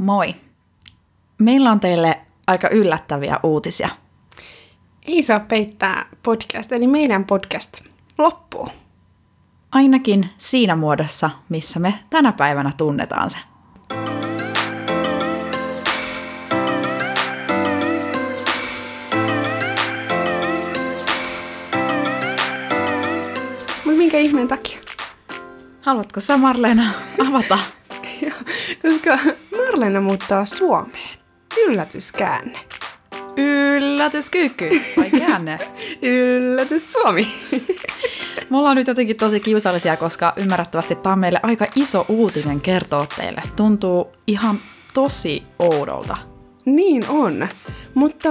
Moi! Meillä on teille aika yllättäviä uutisia. Ei saa peittää podcast, eli meidän podcast loppuu. Ainakin siinä muodossa, missä me tänä päivänä tunnetaan se. Mutta minkä ihmeen takia? Haluatko sä Marleena avata? Koska Marlena muuttaa Suomeen. Yllätyskäänne. Yllätyskyykky vai käänne? Yllätys Suomi. Me ollaan nyt jotenkin tosi kiusallisia, koska ymmärrettävästi tämä on meille aika iso uutinen kertoa teille. Tuntuu ihan tosi oudolta. niin on. Mutta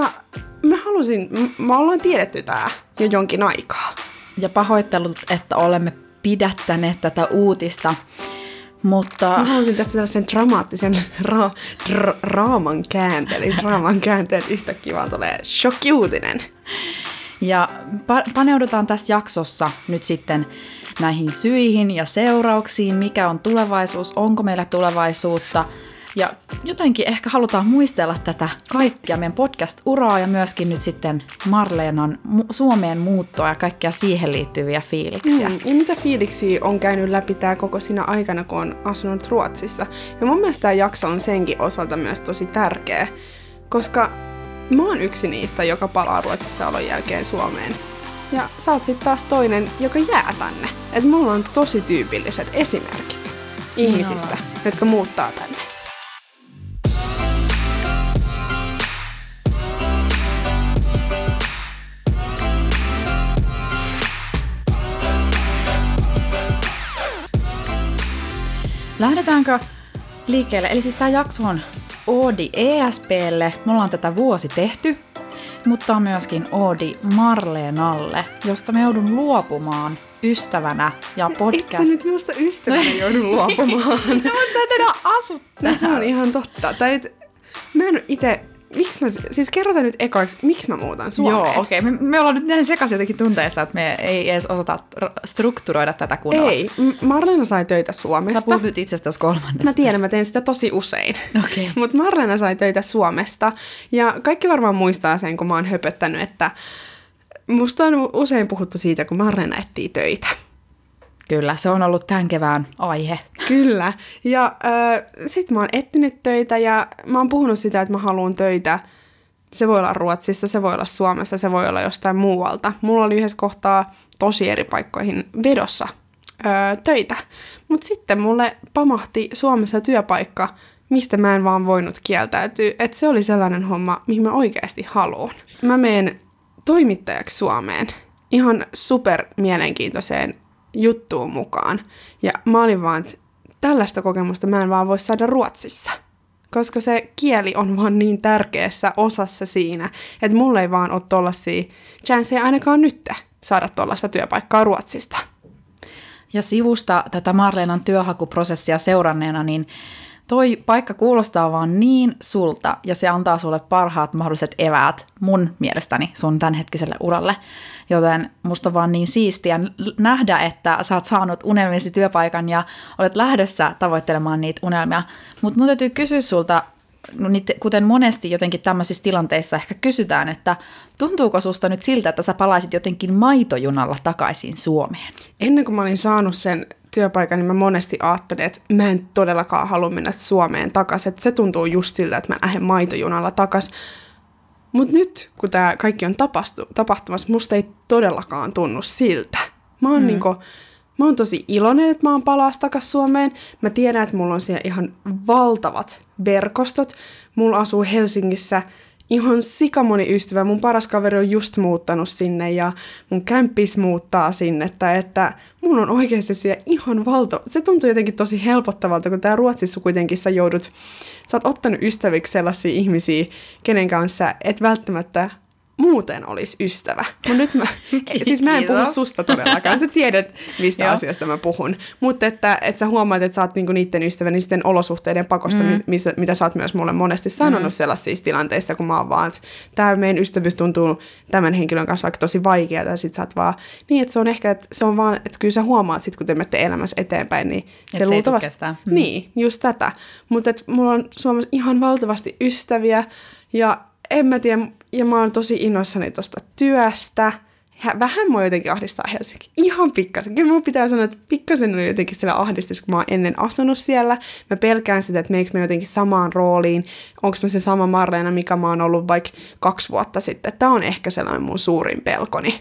mä halusin, m- me ollaan tiedetty tää jo jonkin aikaa. Ja pahoittelut, että olemme pidättäneet tätä uutista, mutta Mä halusin tästä tällaisen dramaattisen ra- dra- raaman käänteen. Eli raaman käänteen yhtäkkiä vaan tulee shokkiuutinen. Ja pa- paneudutaan tässä jaksossa nyt sitten näihin syihin ja seurauksiin, mikä on tulevaisuus, onko meillä tulevaisuutta. Ja jotenkin ehkä halutaan muistella tätä kaikkia meidän podcast-uraa ja myöskin nyt sitten Marleenan mu- Suomeen muuttoa ja kaikkia siihen liittyviä fiiliksiä. Mm, ja mitä fiiliksiä on käynyt läpi tämä koko siinä aikana, kun on asunut Ruotsissa. Ja mun mielestä tämä jakso on senkin osalta myös tosi tärkeä, koska mä oon yksi niistä, joka palaa Ruotsissa olon jälkeen Suomeen. Ja sä oot sitten taas toinen, joka jää tänne. Et mulla on tosi tyypilliset esimerkit ihmisistä, jotka muuttaa tänne. Lähdetäänkö liikkeelle? Eli siis tämä jakso on Oodi ESPlle. Me ollaan tätä vuosi tehty, mutta on myöskin Oodi Marleenalle, josta me joudun luopumaan ystävänä ja Et sä podcast. nyt minusta ystävänä joudun luopumaan. No, mutta sä et enää asu No, se on ihan totta. Tai et, mä en itse... Miksi mä... Siis kerrotaan nyt ekoiksi, miksi mä muutan Suomeen. Joo, okei. Okay. Me, me ollaan nyt näin sekaisin jotenkin tunteessa, että me ei edes osata strukturoida tätä kunnolla. Ei, Marlena sai töitä Suomesta. Sä puhut nyt itsestäsi kolmannesta. Mä tiedän, mä teen sitä tosi usein. Okei. Mutta Marlena sai töitä Suomesta. Ja kaikki varmaan muistaa sen, kun mä oon höpöttänyt, että musta on usein puhuttu siitä, kun Marlena etsii töitä. Kyllä, se on ollut tämän kevään aihe. Kyllä. Ja äh, sit mä oon etsinyt töitä ja mä oon puhunut sitä, että mä haluan töitä. Se voi olla Ruotsissa, se voi olla Suomessa, se voi olla jostain muualta. Mulla oli yhdessä kohtaa tosi eri paikkoihin vedossa öö, töitä. Mutta sitten mulle pamahti Suomessa työpaikka, mistä mä en vaan voinut kieltäytyä. Että se oli sellainen homma, mihin mä oikeasti haluan. Mä menen toimittajaksi Suomeen ihan super mielenkiintoiseen juttuun mukaan. Ja mä olin vaan, että tällaista kokemusta mä en vaan voi saada Ruotsissa. Koska se kieli on vaan niin tärkeässä osassa siinä, että mulla ei vaan ole tollasia chanceja ainakaan nyt saada tollaista työpaikkaa Ruotsista. Ja sivusta tätä Marleenan työhakuprosessia seuranneena, niin toi paikka kuulostaa vaan niin sulta ja se antaa sulle parhaat mahdolliset eväät mun mielestäni sun tämänhetkiselle uralle. Joten musta vaan niin siistiä nähdä, että sä oot saanut unelmisi työpaikan ja olet lähdössä tavoittelemaan niitä unelmia. Mutta mun täytyy kysyä sulta, no kuten monesti jotenkin tämmöisissä tilanteissa ehkä kysytään, että tuntuuko susta nyt siltä, että sä palaisit jotenkin maitojunalla takaisin Suomeen? Ennen kuin mä olin saanut sen työpaikan, niin mä monesti ajattelin, että mä en todellakaan halua mennä Suomeen takaisin. Että se tuntuu just siltä, että mä lähden maitojunalla takaisin. Mutta nyt, kun tämä kaikki on tapastu, tapahtumassa, musta ei todellakaan tunnu siltä. Mä oon, mm. niinku, mä oon tosi iloinen, että mä oon palas takas Suomeen. Mä tiedän, että mulla on siellä ihan valtavat verkostot. Mulla asuu Helsingissä ihan sikamoni ystävä. Mun paras kaveri on just muuttanut sinne ja mun kämppis muuttaa sinne. Tai että mun on oikeasti siellä ihan valtava. Se tuntuu jotenkin tosi helpottavalta, kun tää Ruotsissa kuitenkin sä joudut, sä oot ottanut ystäviksi sellaisia ihmisiä, kenen kanssa et välttämättä muuten olisi ystävä. Mutta nyt mä, siis mä en puhu Kiitos. susta todellakaan, sä tiedät, mistä asiasta mä puhun. Mutta että, että sä huomaat, että sä oot niinku niiden ystävä niiden olosuhteiden pakosta, mm. missä, mitä sä oot myös mulle monesti sanonut mm. sellaisissa tilanteissa, kun mä oon vaan, että tämä meidän ystävyys tuntuu tämän henkilön kanssa vaikka tosi vaikeaa, ja sit sä oot vaan, niin että se on ehkä, että se on vaan, että kyllä sä huomaat sit, kun te menette elämässä eteenpäin, niin se ei tuu luultavasti-. Mm. Niin, just tätä. Mutta mulla on Suomessa ihan valtavasti ystäviä, ja en mä tiedä, ja mä oon tosi innoissani tosta työstä. Hä- Vähän mua jotenkin ahdistaa Helsinki. Ihan pikkasen. Kyllä mun pitää sanoa, että pikkasen oli jotenkin siellä ahdistus, kun mä oon ennen asunut siellä. Mä pelkään sitä, että meikö me jotenkin samaan rooliin. Onko mä se sama Marleena, mikä mä oon ollut vaikka kaksi vuotta sitten. Tämä on ehkä sellainen mun suurin pelkoni.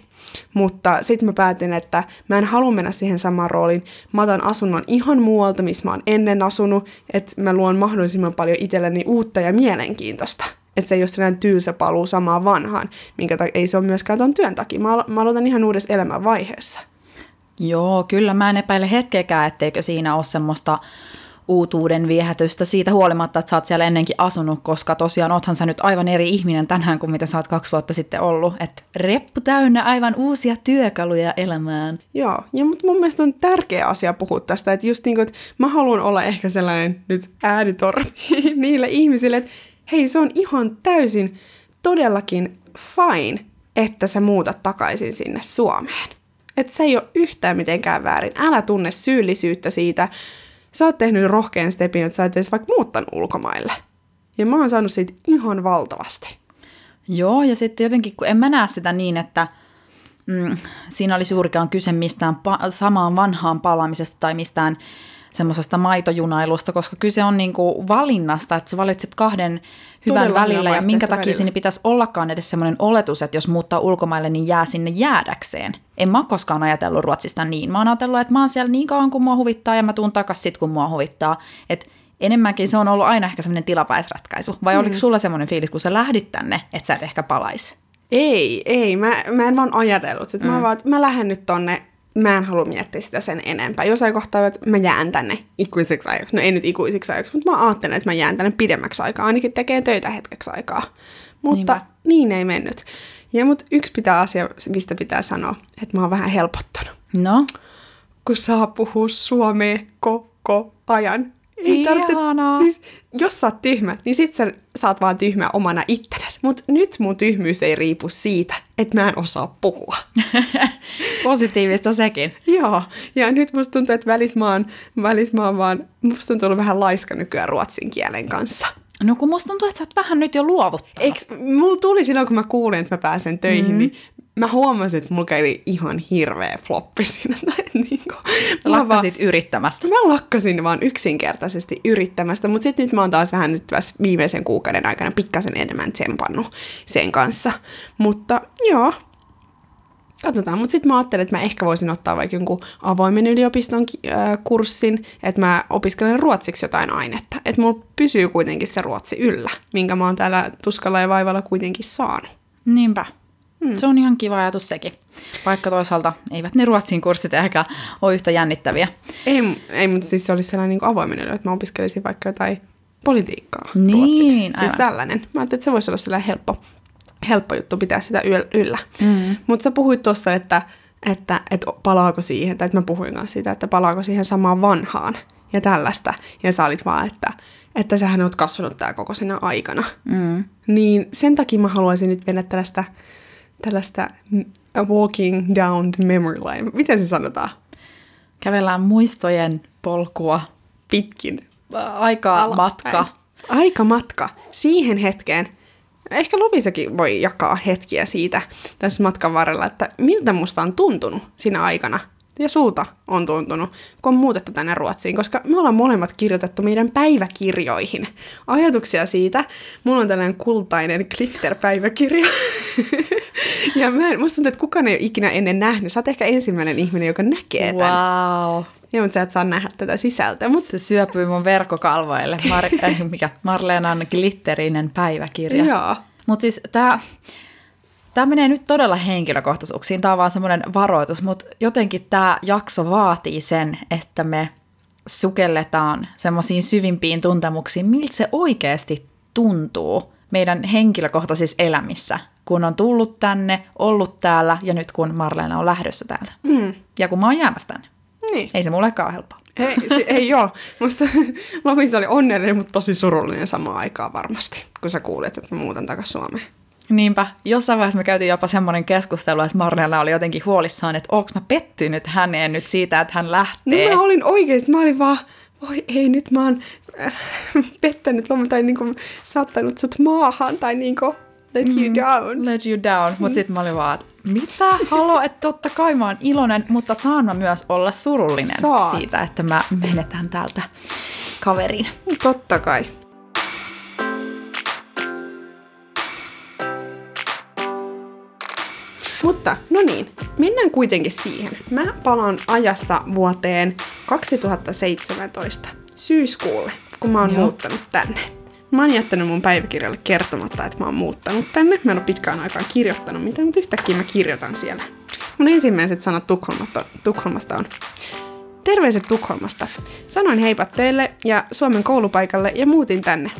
Mutta sitten mä päätin, että mä en halua mennä siihen samaan rooliin. Mä otan asunnon ihan muualta, missä mä oon ennen asunut, että mä luon mahdollisimman paljon itselleni uutta ja mielenkiintoista. Että se ei ole sellainen tylsä paluu samaan vanhaan, minkä takia ei se ole myöskään ton työn takia. Mä, alo- mä aloitan ihan uudessa elämänvaiheessa. Joo, kyllä mä en epäile hetkeäkään, etteikö siinä ole semmoista uutuuden viehätystä siitä huolimatta, että sä oot siellä ennenkin asunut, koska tosiaan oothan sä nyt aivan eri ihminen tänään kuin mitä sä oot kaksi vuotta sitten ollut. Että reppu täynnä aivan uusia työkaluja elämään. Joo, ja mut mun mielestä on tärkeä asia puhua tästä, että just niinku, että mä haluan olla ehkä sellainen nyt äänitorvi niille ihmisille, että hei, se on ihan täysin todellakin fine, että sä muutat takaisin sinne Suomeen. Että se ei ole yhtään mitenkään väärin. Älä tunne syyllisyyttä siitä. Sä oot tehnyt rohkean stepin, että sä et edes vaikka muuttanut ulkomaille. Ja mä oon saanut siitä ihan valtavasti. Joo, ja sitten jotenkin, kun en mä näe sitä niin, että mm, siinä olisi juurikaan kyse mistään pa- samaan vanhaan palaamisesta tai mistään semmoisesta maitojunailusta, koska kyse on niinku valinnasta, että sä valitset kahden hyvän Todella välillä, ja minkä takia välillä. sinne pitäisi ollakaan edes semmoinen oletus, että jos muuttaa ulkomaille, niin jää sinne jäädäkseen. En mä koskaan ajatellut Ruotsista niin. Mä oon ajatellut, että mä oon siellä niin kauan kuin mua huvittaa, ja mä tuun takas sit, kun mua huvittaa. Että enemmänkin se on ollut aina ehkä semmoinen tilapäisratkaisu. Vai mm. oliko sulla semmoinen fiilis, kun sä lähdit tänne, että sä et ehkä palaisi? Ei, ei. Mä, mä en vaan ajatellut sitä. Mm. Mä vaan, mä lähden nyt tonne. Mä en halua miettiä sitä sen enempää. Jossain kohtaa, että mä jään tänne ikuisiksi ajaksi. No ei nyt ikuisiksi ajaksi, mutta mä ajattelen, että mä jään tänne pidemmäksi aikaa. Ainakin tekee töitä hetkeksi aikaa. Mutta Niinpä. niin ei mennyt. Ja mut yksi pitää asia, mistä pitää sanoa, että mä oon vähän helpottanut. No, Kun saa puhua suomea koko ajan. Ei tarvitse, siis jos sä oot tyhmä, niin sit sä saat vaan tyhmä omana ittenäsi. Mut nyt mun tyhmyys ei riipu siitä, että mä en osaa puhua. positiivista sekin. Joo, ja nyt musta tuntuu, että mä oon vaan, musta on tullut vähän laiska nykyään ruotsin kielen kanssa. No kun musta tuntuu, että sä oot vähän nyt jo luovuttanut. Eiks, mulla tuli silloin, kun mä kuulin, että mä pääsen töihin, mm-hmm. niin mä huomasin, että mulla kävi ihan hirveä floppi siinä. Niin kuin, mä, vaan, Lakkasit yrittämästä. mä lakkasin vaan yksinkertaisesti yrittämästä, mutta sitten nyt mä oon taas vähän nyt viimeisen kuukauden aikana pikkasen enemmän tsempannut sen kanssa. Mutta joo, Katsotaan, mutta sitten mä ajattelin, että mä ehkä voisin ottaa vaikka jonkun avoimen yliopiston äh, kurssin, että mä opiskelen ruotsiksi jotain ainetta. Että mulla pysyy kuitenkin se ruotsi yllä, minkä mä oon täällä tuskalla ja vaivalla kuitenkin saanut. Niinpä. Hmm. Se on ihan kiva ajatus sekin. Vaikka toisaalta eivät ne ruotsin kurssit ehkä ole yhtä jännittäviä. Ei, ei mutta siis se olisi sellainen niin avoimen että mä opiskelisin vaikka jotain politiikkaa Niin, ruotsiksi. Siis aivan. tällainen. Mä ajattelin, että se voisi olla sellainen helppo, helppo juttu pitää sitä yl- yllä. Mm. Mutta sä puhuit tuossa, että, että, että palaako siihen, tai että mä puhuin kanssa siitä, että palaako siihen samaan vanhaan ja tällaista. Ja sä olit vaan, että, että sähän oot kasvanut tää koko sinä aikana. Mm. Niin sen takia mä haluaisin nyt mennä tällaista, tällaista walking down the memory line. Miten se sanotaan? Kävellään muistojen polkua. Pitkin Aikaa alaspäin. matka. Aika matka siihen hetkeen. Ehkä Lovisakin voi jakaa hetkiä siitä tässä matkan varrella, että miltä musta on tuntunut siinä aikana. Ja sulta on tuntunut, kun on muutettu tänne Ruotsiin, koska me ollaan molemmat kirjoitettu meidän päiväkirjoihin ajatuksia siitä. Mulla on tällainen kultainen glitter-päiväkirja. ja mä en, musta tuntuu, että kukaan ei ole ikinä ennen nähnyt. Sä oot ehkä ensimmäinen ihminen, joka näkee tämän. Wow. Joo, mutta sä et saa nähdä tätä sisältöä. Mutta Se syöpyy mun verkkokalvoille. Mar- äh, mikä? Marleenan glitterinen päiväkirja. Joo. Mutta siis tämä Tämä menee nyt todella henkilökohtaisuuksiin, tämä on vaan semmoinen varoitus, mutta jotenkin tämä jakso vaatii sen, että me sukelletaan semmoisiin syvimpiin tuntemuksiin, miltä se oikeasti tuntuu meidän henkilökohtaisissa elämissä, kun on tullut tänne, ollut täällä ja nyt kun Marleena on lähdössä täältä. Mm. Ja kun mä oon jäämässä tänne. Niin. Ei se mullekaan helppoa. Ei, se, ei joo. Musta Lovisa oli onnellinen, mutta tosi surullinen samaan aikaan varmasti, kun sä kuulet, että mä muutan takaisin Suomeen. Niinpä. Jossain vaiheessa me käytiin jopa semmoinen keskustelu, että Marleena oli jotenkin huolissaan, että onko mä pettynyt häneen nyt siitä, että hän No lähtee. mä olin oikeesti, mä olin vaan, voi ei nyt mä oon äh, pettänyt Lomi tai niinku saattanut sut maahan tai niinku let you down. Let you down. Mutta sitten mä olin vaan, että mitä? Halo, että totta kai mä oon iloinen, mutta saan mä myös olla surullinen Saat. siitä, että mä menetän täältä kaverin. Totta kai. Mutta, no niin, mennään kuitenkin siihen. Mä palaan ajassa vuoteen 2017 syyskuulle, kun mä oon Joo. muuttanut tänne. Mä oon jättänyt mun päiväkirjalle kertomatta, että mä oon muuttanut tänne. Mä en ole pitkään aikaan kirjoittanut mitään, mutta yhtäkkiä mä kirjoitan siellä. Mun ensimmäiset sanat Tukholmasta, Tukholmasta on Terveiset Tukholmasta. Sanoin heipat teille ja Suomen koulupaikalle ja muutin tänne.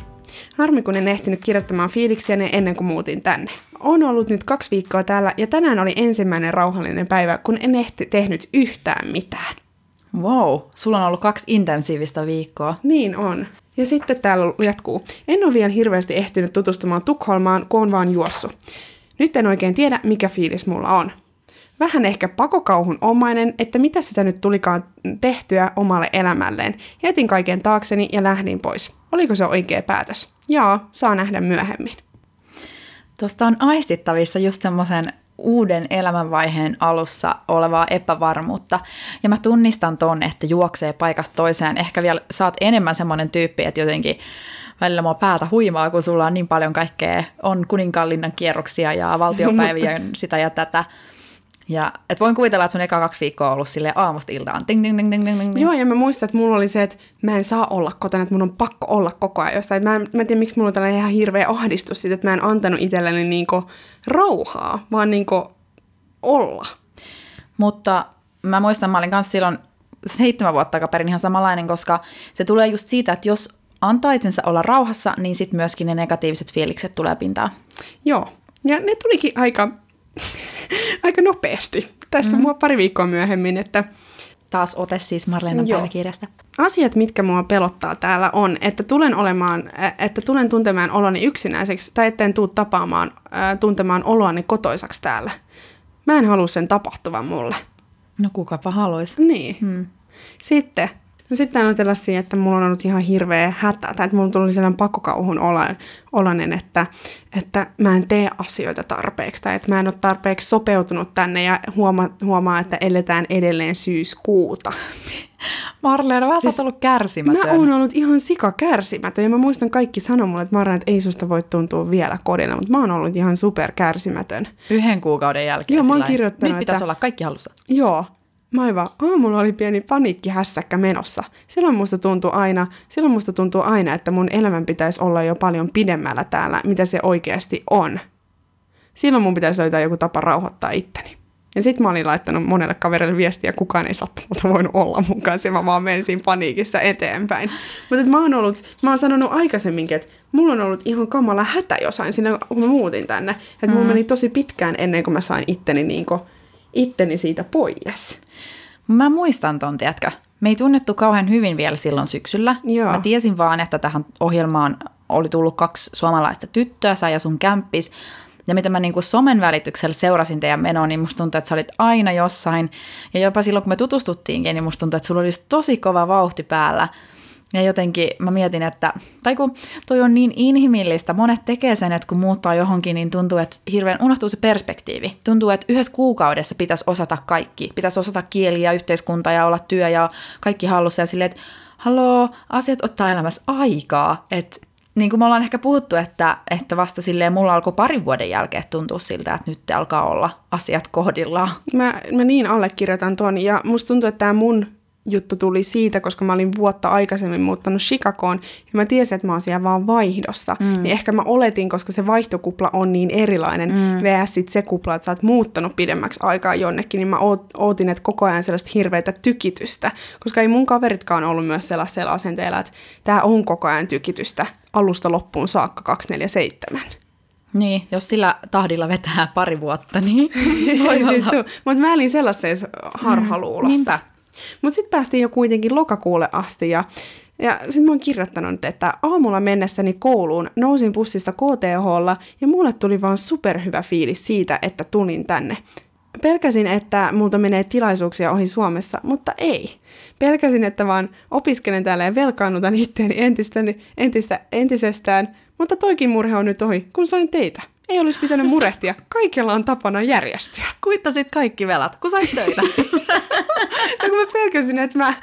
Harmi, kun en ehtinyt kirjoittamaan fiiliksiäni ennen kuin muutin tänne. Olen ollut nyt kaksi viikkoa täällä ja tänään oli ensimmäinen rauhallinen päivä, kun en ehti tehnyt yhtään mitään. Wow, sulla on ollut kaksi intensiivistä viikkoa. Niin on. Ja sitten täällä jatkuu. En ole vielä hirveästi ehtinyt tutustumaan Tukholmaan, kun on vaan juossut. Nyt en oikein tiedä, mikä fiilis mulla on. Vähän ehkä pakokauhun omainen, että mitä sitä nyt tulikaan tehtyä omalle elämälleen. Jätin kaiken taakseni ja lähdin pois. Oliko se oikea päätös? Jaa, saa nähdä myöhemmin. Tuosta on aistittavissa just semmoisen uuden elämänvaiheen alussa olevaa epävarmuutta. Ja mä tunnistan ton, että juoksee paikasta toiseen. Ehkä vielä saat enemmän semmoinen tyyppi, että jotenkin välillä mua päätä huimaa, kun sulla on niin paljon kaikkea. On kuninkaanlinnan kierroksia ja valtiopäiviä sitä ja tätä. Ja et voin kuvitella, että sun eka kaksi viikkoa on ollut sille aamusta iltaan. Ting, ting, ting, ting, ting, ting. Joo, ja mä muistan, että mulla oli se, että mä en saa olla kotona, että mun on pakko olla koko ajan jostain. Mä en, mä en tiedä, miksi mulla on tällainen ihan hirveä ahdistus siitä, että mä en antanut itselleni niinku rauhaa, vaan niinku olla. Mutta mä muistan, mä olin kanssa silloin seitsemän vuotta takaperin ihan samanlainen, koska se tulee just siitä, että jos antaa itsensä olla rauhassa, niin sitten myöskin ne negatiiviset fiilikset tulee pintaan. Joo, ja ne tulikin aika, aika nopeasti. Tässä mm. mua pari viikkoa myöhemmin, että Taas ote siis Marleenan Joo. päiväkirjasta. asiat, mitkä mua pelottaa täällä on, että tulen olemaan, että tulen tuntemaan oloni yksinäiseksi tai etten tuu tapaamaan, tuntemaan oloani kotoisaksi täällä. Mä en halua sen tapahtuvan mulle. No kukapa haluaisi. Niin. Hmm. Sitten, no sitten on sellaisia, että mulla on ollut ihan hirveä hätä, tai että mulla tuli sellainen pakokauhun oloinen, että, että mä en tee asioita tarpeeksi, tai että mä en ole tarpeeksi sopeutunut tänne, ja huoma, huomaa, että eletään edelleen syyskuuta. Marleena, vähän siis, ollut kärsimätön. Mä oon ollut ihan sika kärsimätön, ja mä muistan kaikki sanoi mulle, että Marja, että ei susta voi tuntua vielä kodilla, mutta mä oon ollut ihan super kärsimätön. Yhden kuukauden jälkeen. Joo, mä oon kirjoittanut, Nyt pitäisi että- olla kaikki halussa. Joo. Mä olin vaan, aamulla oli pieni paniikkihässäkkä menossa. Silloin musta tuntuu aina, silloin musta tuntuu aina, että mun elämän pitäisi olla jo paljon pidemmällä täällä, mitä se oikeasti on. Silloin mun pitäisi löytää joku tapa rauhoittaa itteni. Ja sit mä olin laittanut monelle kaverille viestiä, kukaan ei sattumalta voinut olla mun kanssa, mä vaan menin siinä paniikissa eteenpäin. Mutta mä oon ollut, mä oon sanonut aikaisemminkin, että mulla on ollut ihan kamala hätä jossain siinä, kun mä muutin tänne. Että mulla meni tosi pitkään ennen kuin mä sain itteni, niinku, itteni siitä pois. Mä muistan ton, tiedätkö? Me ei tunnettu kauhean hyvin vielä silloin syksyllä. Joo. Mä tiesin vaan, että tähän ohjelmaan oli tullut kaksi suomalaista tyttöä, sä ja sun kämppis. Ja mitä mä niin kuin somen välityksellä seurasin teidän menoa, niin musta tuntuu, että sä olit aina jossain. Ja jopa silloin, kun me tutustuttiinkin, niin musta tuntuu, että sulla olisi tosi kova vauhti päällä. Ja jotenkin mä mietin, että, tai kun toi on niin inhimillistä, monet tekee sen, että kun muuttaa johonkin, niin tuntuu, että hirveän unohtuu se perspektiivi. Tuntuu, että yhdessä kuukaudessa pitäisi osata kaikki. Pitäisi osata kieli ja yhteiskunta ja olla työ ja kaikki hallussa ja silleen, että haloo, asiat ottaa elämässä aikaa. Että niin kuin me ollaan ehkä puhuttu, että, että vasta silleen mulla alkoi parin vuoden jälkeen tuntua siltä, että nyt alkaa olla asiat kohdillaan. Mä, mä niin allekirjoitan ton, ja musta tuntuu, että tämä mun juttu tuli siitä, koska mä olin vuotta aikaisemmin muuttanut Chicagoon, ja mä tiesin, että mä oon siellä vaan vaihdossa. Mm. Niin ehkä mä oletin, koska se vaihtokupla on niin erilainen, mm. vs. sit se kupla, että sä oot muuttanut pidemmäksi aikaa jonnekin, niin mä oot, ootin, että koko ajan sellaista hirveätä tykitystä, koska ei mun kaveritkaan ollut myös sellaisella asenteella, että tää on koko ajan tykitystä alusta loppuun saakka 247. Niin, jos sillä tahdilla vetää pari vuotta, niin voi olla. Mutta mä olin sellaisessa harhaluulossa. niinpä. Mutta sitten päästiin jo kuitenkin lokakuulle asti ja, ja sitten mä oon kirjoittanut, että aamulla mennessäni kouluun nousin bussista KTHlla ja mulle tuli vaan superhyvä fiilis siitä, että tulin tänne. Pelkäsin, että multa menee tilaisuuksia ohi Suomessa, mutta ei. Pelkäsin, että vaan opiskelen täällä ja velkaannutan itteeni entistä, entistä, entisestään, mutta toikin murhe on nyt ohi, kun sain teitä. Ei olisi pitänyt murehtia. Kaikella on tapana järjestyä. Kuittasit kaikki velat, kun sait töitä. Ja kun mä pelkäsin, että mä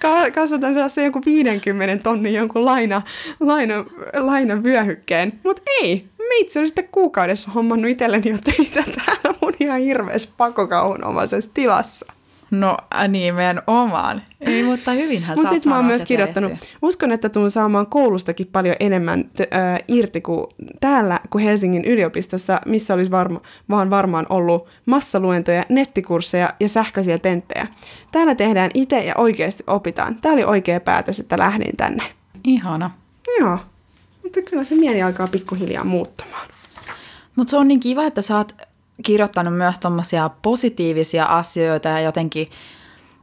ka- kasvatan sellaisen joku 50 tonnin jonkun laina, laina, lainan vyöhykkeen. Mutta ei, mä itse olen sitten kuukaudessa hommannut itselleni jo töitä täällä mun ihan hirveässä pakokauhunomaisessa tilassa. No äh, nimenomaan. Ei, mutta hyvinhän Mutta sitten mä oon myös kirjoittanut, järjestyä. uskon, että tuun saamaan koulustakin paljon enemmän t- ö, irti kuin täällä kuin Helsingin yliopistossa, missä olisi varma, vaan varmaan ollut massaluentoja, nettikursseja ja sähköisiä tenttejä. Täällä tehdään itse ja oikeasti opitaan. Tämä oli oikea päätös, että lähdin tänne. Ihana. Joo, mutta kyllä se mieli alkaa pikkuhiljaa muuttamaan. Mutta se on niin kiva, että sä oot kirjoittanut myös tommosia positiivisia asioita ja jotenkin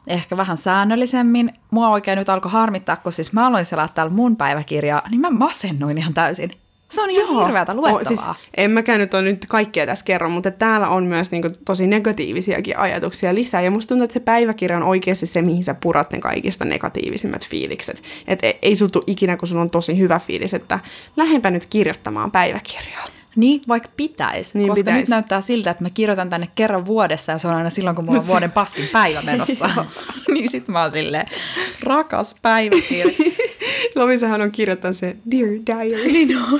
ehkä vähän säännöllisemmin. Mua oikein nyt alkoi harmittaa, kun siis mä aloin selaa täällä mun päiväkirjaa, niin mä masennuin ihan täysin. Se on ihan hirveätä luettavaa. O, siis, en mäkään nyt ole nyt kaikkea tässä kerro, mutta täällä on myös niinku tosi negatiivisiakin ajatuksia lisää. Ja musta tuntuu, että se päiväkirja on oikeasti se, mihin sä purat ne kaikista negatiivisimmat fiilikset. Et ei, ei sultu ikinä, kun sulla on tosi hyvä fiilis, että lähdenpä nyt kirjoittamaan päiväkirjaa. Niin, vaikka pitäisi, Niin koska pitäis. nyt näyttää siltä, että mä kirjoitan tänne kerran vuodessa ja se on aina silloin, kun mulla on vuoden paskin päivä menossa. Niin sit mä oon silleen, rakas päiväkirja. Lovisahan on kirjoittanut se Dear Diary. Niin on.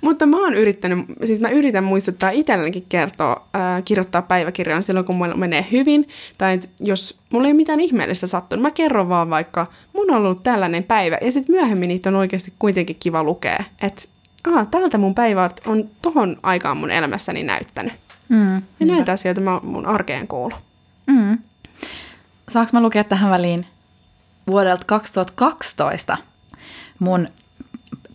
Mutta mä oon yrittänyt, siis mä yritän muistuttaa itsellenikin kertoa, ää, kirjoittaa päiväkirjaan silloin, kun mulla menee hyvin. Tai et jos mulla ei mitään ihmeellistä sattunut, mä kerron vaan vaikka, mun on ollut tällainen päivä. Ja sitten myöhemmin niitä on oikeasti kuitenkin kiva lukea. Että Aa, tältä mun päivät on tohon aikaan mun elämässäni näyttänyt. Mm, Ja näitä asioita mä mun arkeen kuulu. Mm. Saanko mä lukea tähän väliin vuodelta 2012 mun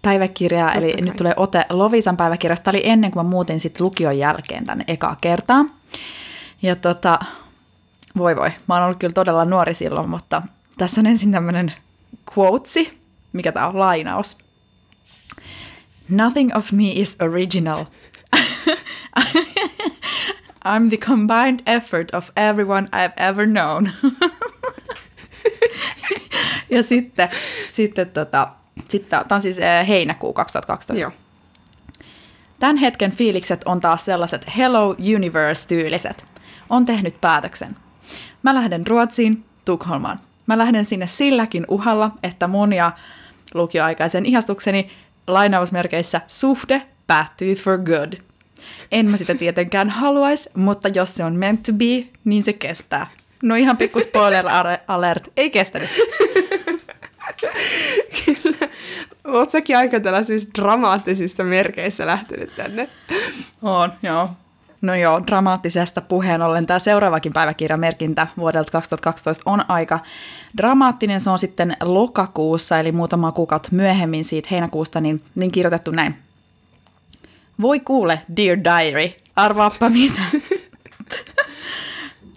päiväkirjaa, Totta eli kai. nyt tulee ote Lovisan päiväkirjasta. Tämä oli ennen kuin mä muutin sitten lukion jälkeen tänne ekaa kertaa. Ja tota, voi voi, mä oon ollut kyllä todella nuori silloin, mutta tässä on ensin tämmöinen quotesi, mikä tää on lainaus. Nothing of me is original. I'm the combined effort of everyone I've ever known. ja sitten, sitten tota, sitten, tämä on siis eh, heinäkuu 2012. Joo. Tämän hetken fiilikset on taas sellaiset Hello Universe-tyyliset. On tehnyt päätöksen. Mä lähden Ruotsiin, Tukholmaan. Mä lähden sinne silläkin uhalla, että mun ja lukioaikaisen ihastukseni lainausmerkeissä suhde päättyy for good. En mä sitä tietenkään haluaisi, mutta jos se on meant to be, niin se kestää. No ihan pikku spoiler alert, ei kestänyt. Oot säkin aika tällaisissa dramaattisissa merkeissä lähtenyt tänne? On, joo. No joo, dramaattisesta puheen ollen tämä seuraavakin päiväkirjamerkintä vuodelta 2012 on aika dramaattinen. Se on sitten lokakuussa, eli muutama kuukautta myöhemmin siitä heinäkuusta, niin, niin kirjoitettu näin. Voi kuule, dear diary, arvaappa mitä.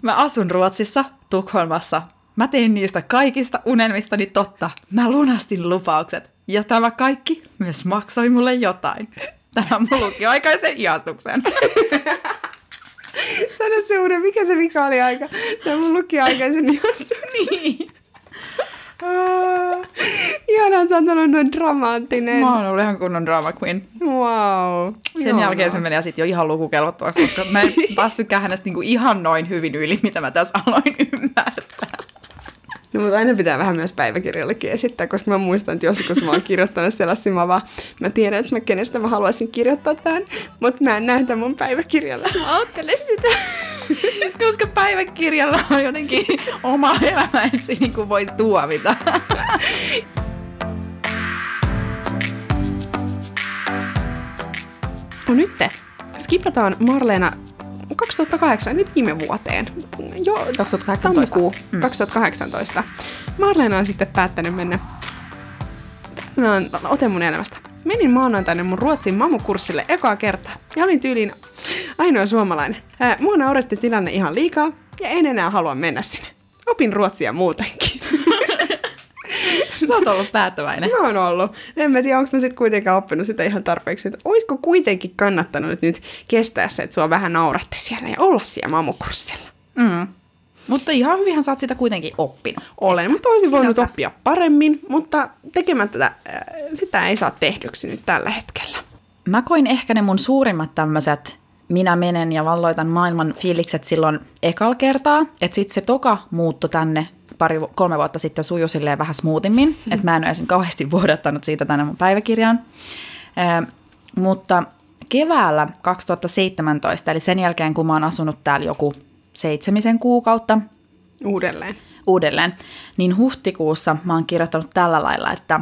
Mä asun Ruotsissa, Tukholmassa. Mä tein niistä kaikista unelmistani totta. Mä lunastin lupaukset. Ja tämä kaikki myös maksoi mulle jotain. Tämä mun lukioaikaisen ihastuksen. Sano se uuden, mikä se vika oli aika? Tämä mun lukioaikaisen niin. Ah, Ihanaa, sä oot ollut noin dramaattinen. Mä oon ollut ihan kunnon drama queen. Wow. Sen Ihanaa. jälkeen se meni sitten jo ihan lukukelvottomaksi, koska mä en päässytkään hänestä niinku ihan noin hyvin yli, mitä mä tässä aloin ymmärtää. No, mutta aina pitää vähän myös päiväkirjallekin esittää, koska mä muistan, että joskus mä oon kirjoittanut sellaisia, mä vaan, mä tiedän, että mä kenestä mä haluaisin kirjoittaa tämän, mutta mä en näytä mun päiväkirjalla. Mä sitä. Koska päiväkirjalla on jotenkin oma elämä, että se niinku voi tuomita. No nyt skipataan Marleena 2008, eli viime vuoteen. Jo 2018. tammikuu Mm. 2018. Marleena on sitten päättänyt mennä No, ote mun elämästä. Menin maanantaina mun Ruotsin mamukurssille ekaa kertaa ja olin tyyliin ainoa suomalainen. Ää, mua nauretti tilanne ihan liikaa ja en enää halua mennä sinne. Opin ruotsia muutenkin. Sä oot ollut päättäväinen. Mä oon ollut. En mä tiedä, onko mä sit kuitenkaan oppinut sitä ihan tarpeeksi, että olisiko kuitenkin kannattanut nyt kestää se, että sua vähän nauratti siellä ja olla siellä mamukurssilla. Mm. Mutta ihan hyvinhän sä oot sitä kuitenkin oppinut. Olen, mutta olisin voinut Sinänsä. oppia paremmin, mutta tekemättä tätä, äh, sitä ei saa tehdyksi nyt tällä hetkellä. Mä koin ehkä ne mun suurimmat tämmöiset minä menen ja valloitan maailman fiilikset silloin ekal kertaa, että sitten se toka muutto tänne pari, kolme vuotta sitten sujui silleen vähän smoothimmin, että mä en ole edes kauheasti vuodattanut siitä tänne mun päiväkirjaan. Ee, mutta keväällä 2017, eli sen jälkeen kun mä oon asunut täällä joku seitsemisen kuukautta, Uudelleen. uudelleen, niin huhtikuussa mä oon kirjoittanut tällä lailla, että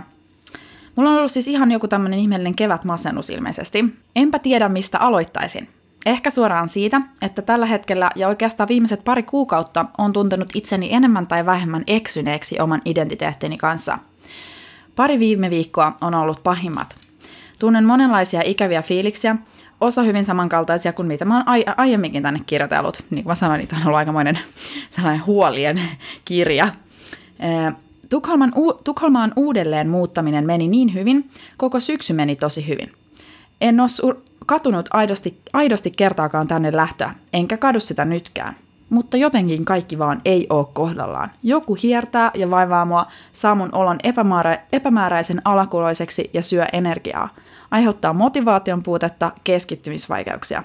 mulla on ollut siis ihan joku tämmöinen ihmeellinen kevätmasennus ilmeisesti. Enpä tiedä, mistä aloittaisin. Ehkä suoraan siitä, että tällä hetkellä ja oikeastaan viimeiset pari kuukautta on tuntenut itseni enemmän tai vähemmän eksyneeksi oman identiteettini kanssa. Pari viime viikkoa on ollut pahimmat. Tunnen monenlaisia ikäviä fiiliksiä, osa hyvin samankaltaisia kuin mitä mä oon ai- aiemminkin tänne kirjoitellut. Niin kuin mä sanoin, niitä on ollut aikamoinen sellainen huolien kirja. Ee, Tukholman, u- Tukholmaan uudelleen muuttaminen meni niin hyvin, koko syksy meni tosi hyvin. En ole sur- katunut aidosti, aidosti kertaakaan tänne lähtöä, enkä kadu sitä nytkään. Mutta jotenkin kaikki vaan ei ole kohdallaan. Joku hiertää ja vaivaa mua, saa mun olon epämäärä- epämääräisen alakuloiseksi ja syö energiaa. Aiheuttaa motivaation puutetta, keskittymisvaikeuksia.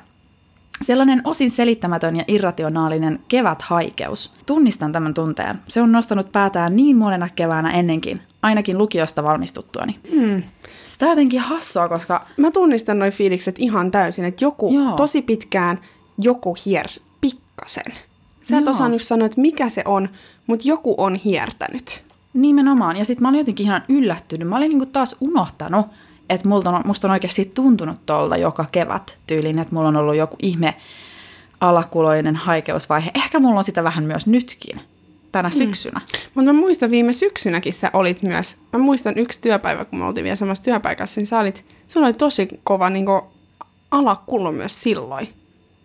Sellainen osin selittämätön ja irrationaalinen keväthaikeus. Tunnistan tämän tunteen. Se on nostanut päätään niin monena keväänä ennenkin, ainakin lukiosta valmistuttuani. Hmm. Sitä on jotenkin hassua, koska Mä tunnistan noi fiilikset ihan täysin, että joku Joo. tosi pitkään joku hiers pikkasen. Sä et Joo. osannut sanoa, että mikä se on, mutta joku on hiertänyt. nimenomaan, ja sitten mä olin jotenkin ihan yllättynyt. Mä olin niinku taas unohtanut, että multa on, musta on oikeasti tuntunut tolta joka kevät tyylin, että mulla on ollut joku ihme alakuloinen haikeusvaihe. Ehkä mulla on sitä vähän myös nytkin, tänä syksynä. Mutta mä muistan viime syksynäkin sä olit myös, mä muistan yksi työpäivä, kun me oltiin vielä samassa työpaikassa, niin sä olit, sulla oli tosi kova niin alakullo myös silloin.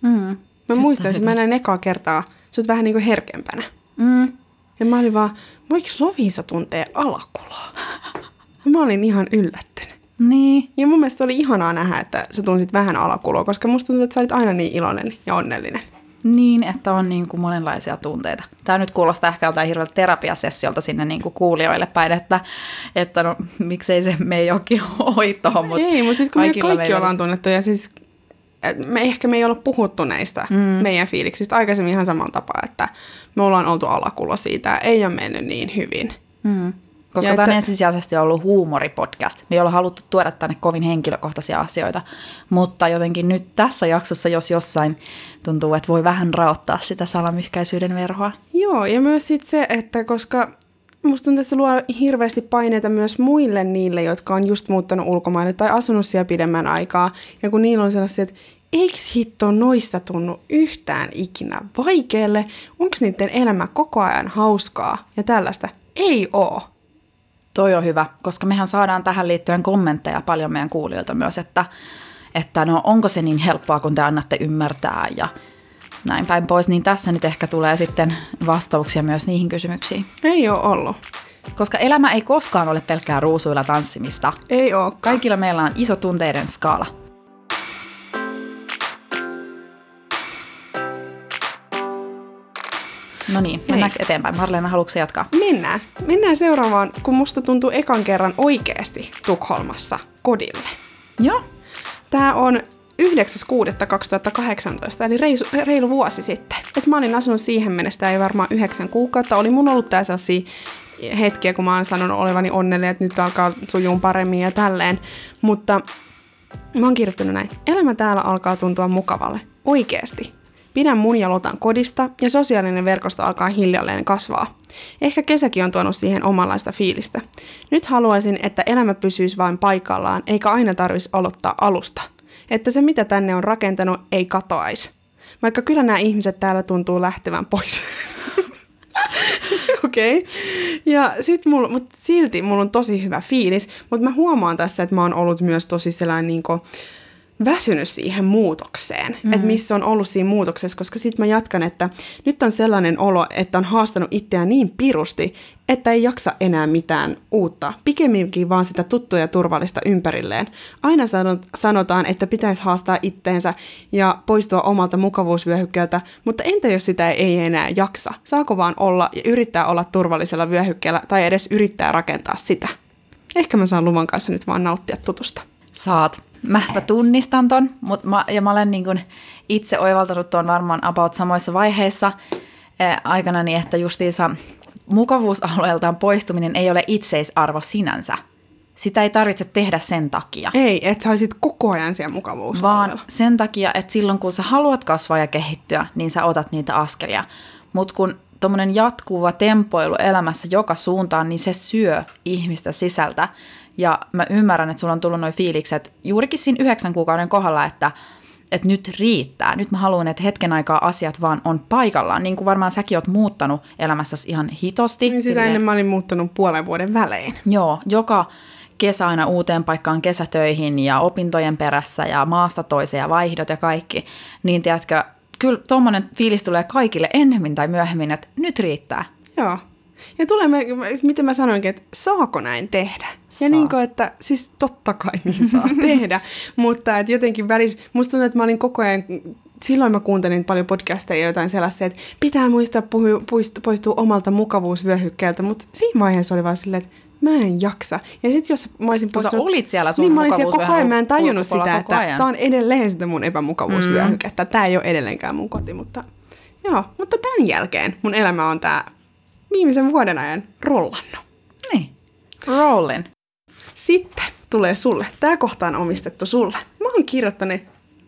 Mm. Mä muistan, että mä näin ekaa kertaa sut vähän niin kuin herkempänä. Mm. Ja mä olin vaan, voiko Lovisa tuntee alakuloa? Ja mä olin ihan yllättynyt. Niin. Ja mun mielestä oli ihanaa nähdä, että sä tunsit vähän alakuloa, koska musta tuntuu, että sä olit aina niin iloinen ja onnellinen. Niin, että on niin kuin monenlaisia tunteita. Tämä nyt kuulostaa ehkä joltain hirveältä terapiasessiolta sinne niin kuin kuulijoille päin, että, että no, miksei se mene johonkin hoitoon. Mutta Ei, mutta siis kun me kaikki meillä- ollaan tunnettu ja siis me ehkä me ei olla puhuttu näistä mm. meidän fiiliksistä aikaisemmin ihan samalla tapaa, että me ollaan oltu alakulo siitä, ei ole mennyt niin hyvin. Mm. Koska Ja tämä on että- ensisijaisesti ollut huumoripodcast. Me ei olla haluttu tuoda tänne kovin henkilökohtaisia asioita, mutta jotenkin nyt tässä jaksossa, jos jossain, tuntuu, että voi vähän raottaa sitä salamyhkäisyyden verhoa. Joo, ja myös sit se, että koska musta tuntuu, että se luo hirveästi paineita myös muille niille, jotka on just muuttanut ulkomaille tai asunut siellä pidemmän aikaa. Ja kun niillä on sellaisia, että eiks hitto noista tunnu yhtään ikinä vaikealle, onko niiden elämä koko ajan hauskaa ja tällaista? Ei oo. Toi on hyvä, koska mehän saadaan tähän liittyen kommentteja paljon meidän kuulijoilta myös, että, että no onko se niin helppoa, kun te annatte ymmärtää ja näin päin pois, niin tässä nyt ehkä tulee sitten vastauksia myös niihin kysymyksiin. Ei oo ollut. Koska elämä ei koskaan ole pelkkää ruusuilla tanssimista. Ei oo. Kaikilla meillä on iso tunteiden skaala. No niin, mennäänkö eteenpäin? Marleena, haluatko jatkaa? Mennään. Mennään seuraavaan, kun musta tuntuu ekan kerran oikeasti Tukholmassa kodille. Joo. Tämä on 9.6.2018, eli reilu, reilu vuosi sitten. Et mä olin asunut siihen mennessä, ei varmaan yhdeksän kuukautta. Oli mun ollut tää sellaisia hetkiä, kun mä oon sanonut olevani onnellinen, että nyt alkaa sujuun paremmin ja tälleen. Mutta mä oon kirjoittanut näin. Elämä täällä alkaa tuntua mukavalle. Oikeesti. Pidän mun ja Lotan kodista ja sosiaalinen verkosto alkaa hiljalleen kasvaa. Ehkä kesäkin on tuonut siihen omanlaista fiilistä. Nyt haluaisin, että elämä pysyisi vain paikallaan, eikä aina tarvitsisi aloittaa alusta. Että se, mitä tänne on rakentanut, ei katoaisi. Vaikka kyllä nämä ihmiset täällä tuntuu lähtevän pois. Okei. Okay. Ja mulla, mut silti mulla on tosi hyvä fiilis, mutta mä huomaan tässä, että mä oon ollut myös tosi sellainen niinku, väsynyt siihen muutokseen, mm. että missä on ollut siinä muutoksessa, koska sitten mä jatkan, että nyt on sellainen olo, että on haastanut itseään niin pirusti, että ei jaksa enää mitään uutta, pikemminkin vaan sitä tuttua ja turvallista ympärilleen. Aina sanotaan, että pitäisi haastaa itteensä ja poistua omalta mukavuusvyöhykkeeltä, mutta entä jos sitä ei enää jaksa? Saako vaan olla ja yrittää olla turvallisella vyöhykkeellä tai edes yrittää rakentaa sitä? Ehkä mä saan luvan kanssa nyt vaan nauttia tutusta. Saat. Mä, mä tunnistan ton, mut mä, ja mä olen niin kun itse oivaltanut tuon varmaan about samoissa vaiheissa ää, aikana, niin että justiinsa mukavuusalueeltaan poistuminen ei ole itseisarvo sinänsä. Sitä ei tarvitse tehdä sen takia. Ei, että sä olisit koko ajan siellä mukavuusalueella. Vaan sen takia, että silloin kun sä haluat kasvaa ja kehittyä, niin sä otat niitä askelia. Mutta kun tuommoinen jatkuva tempoilu elämässä joka suuntaan, niin se syö ihmistä sisältä. Ja mä ymmärrän, että sulla on tullut noin fiilikset juurikin siinä yhdeksän kuukauden kohdalla, että, että nyt riittää. Nyt mä haluan, että hetken aikaa asiat vaan on paikallaan. Niin kuin varmaan säkin oot muuttanut elämässäsi ihan hitosti. Niin sitä ennen mä olin muuttanut puolen vuoden välein. Joo, joka kesä aina uuteen paikkaan kesätöihin ja opintojen perässä ja maasta toiseen ja vaihdot ja kaikki. Niin tiedätkö, kyllä tuommoinen fiilis tulee kaikille ennemmin tai myöhemmin, että nyt riittää. Joo. Ja tulee, miten mä sanoinkin, että saako näin tehdä? Saa. Ja niin kuin, että siis totta kai niin saa tehdä, mutta että jotenkin välissä, musta tuntuu, että mä olin koko ajan, silloin mä kuuntelin paljon podcasteja ja jotain sellaisia, että pitää muistaa puhu, puistua, poistua omalta mukavuusvyöhykkeeltä, mutta siinä vaiheessa oli vaan silleen, että mä en jaksa. Ja sitten jos mä olisin poistunut... Sä olit siellä sun Niin mä olin siellä koko ajan, mä en tajunnut sitä, että tämä on edelleen sitä mun epämukavuusvyöhykettä. Mm. Tämä ei ole edelleenkään mun koti, mutta joo. Mutta tämän jälkeen mun elämä on tämä viimeisen vuoden ajan rollannut. Niin, rollin. Sitten tulee sulle. Tämä kohta on omistettu sulle. Mä oon kirjoittanut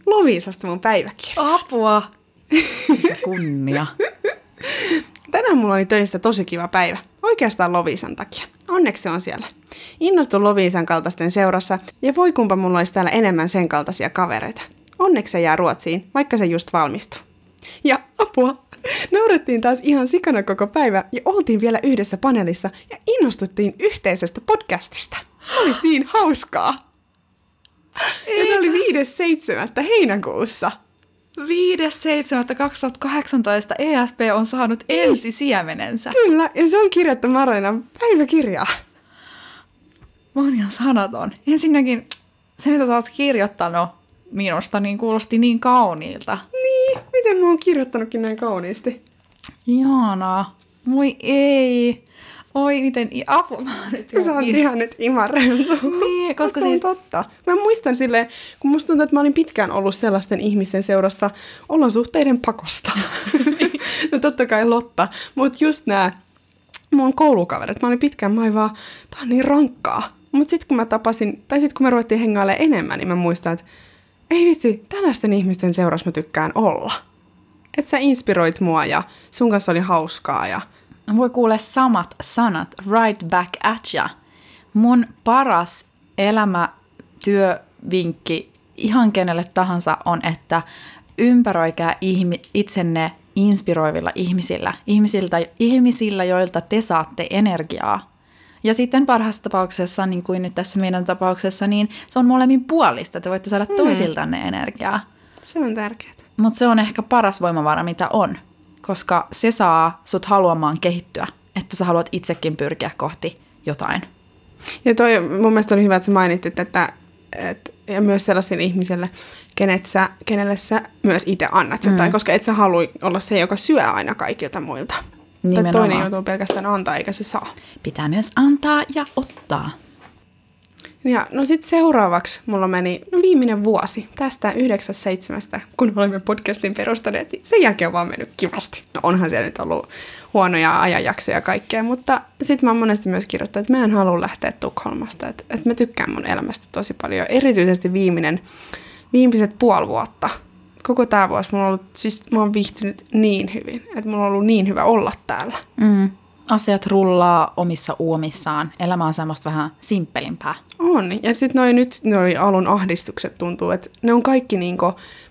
Lovisasta mun päiväkirjaa. Apua! kunnia. Tänään mulla oli töissä tosi kiva päivä. Oikeastaan Lovisan takia. Onneksi se on siellä. Innostun Lovisan kaltaisten seurassa, ja voi kumpa mulla olisi täällä enemmän sen kaltaisia kavereita. Onneksi se jää Ruotsiin, vaikka se just valmistuu. Ja apua, Naurettiin taas ihan sikana koko päivä ja oltiin vielä yhdessä paneelissa ja innostuttiin yhteisestä podcastista. Se olisi niin hauskaa. Ja se oli 5.7. heinäkuussa. 5.7.2018 ESP on saanut ensisiemenensä. Kyllä, ja se on kirjattu Marlenan päiväkirjaa. Mä oon ihan sanaton. Ensinnäkin se, mitä sä oot kirjoittanut, minusta niin kuulosti niin kauniilta. Niin, miten mä oon kirjoittanutkin näin kauniisti? Ihanaa. Moi ei. Oi, miten apua. Mä nyt Sä oot ihan nyt imarreltu. Niin, koska se siis... on totta. Mä muistan silleen, kun musta tuntuu, että mä olin pitkään ollut sellaisten ihmisten seurassa olosuhteiden pakosta. no totta kai Lotta, mutta just nämä mun koulukaverit, mä olin pitkään, mä vaan, tää on niin rankkaa. Mutta sitten kun mä tapasin, tai sitten kun me ruvettiin hengailemaan enemmän, niin mä muistan, että ei vitsi, tällaisten ihmisten seurassa mä tykkään olla. Että sä inspiroit mua ja sun kanssa oli hauskaa ja... Voi kuule samat sanat, right back at ya. Mun paras elämätyövinkki ihan kenelle tahansa on, että ympäröikää ihmi- itsenne inspiroivilla ihmisillä, ihmisiltä, ihmisillä, joilta te saatte energiaa. Ja sitten parhaassa tapauksessa, niin kuin nyt tässä meidän tapauksessa, niin se on molemmin puolista. Te voitte saada mm. toisiltanne energiaa. Se on tärkeää. Mutta se on ehkä paras voimavara, mitä on. Koska se saa sut haluamaan kehittyä. Että sä haluat itsekin pyrkiä kohti jotain. Ja toi mun mielestä oli hyvä, että sä mainitit, että, että ja myös sellaisille ihmisille, kenet sä, kenelle sä myös itse annat jotain, mm. koska et sä halua olla se, joka syö aina kaikilta muilta. Nimenomaan. Tai toinen joutuu pelkästään antaa, eikä se saa. Pitää myös antaa ja ottaa. Ja no sitten seuraavaksi mulla meni no viimeinen vuosi tästä 9.7. kun olemme podcastin perustaneet, niin sen jälkeen on vaan mennyt kivasti. No onhan siellä nyt ollut huonoja ajanjaksoja ja kaikkea, mutta sitten mä oon monesti myös kirjoittanut, että mä en halua lähteä Tukholmasta, että, että mä tykkään mun elämästä tosi paljon. Erityisesti viimeinen, viimeiset puoli vuotta koko tämä vuosi mulla on ollut, siis mä oon viihtynyt niin hyvin, että mulla on ollut niin hyvä olla täällä. Mm. asiat rullaa omissa uomissaan. Elämä on semmoista vähän simppelimpää. On. Ja sitten noi nyt noi alun ahdistukset tuntuu, että ne on kaikki niinku,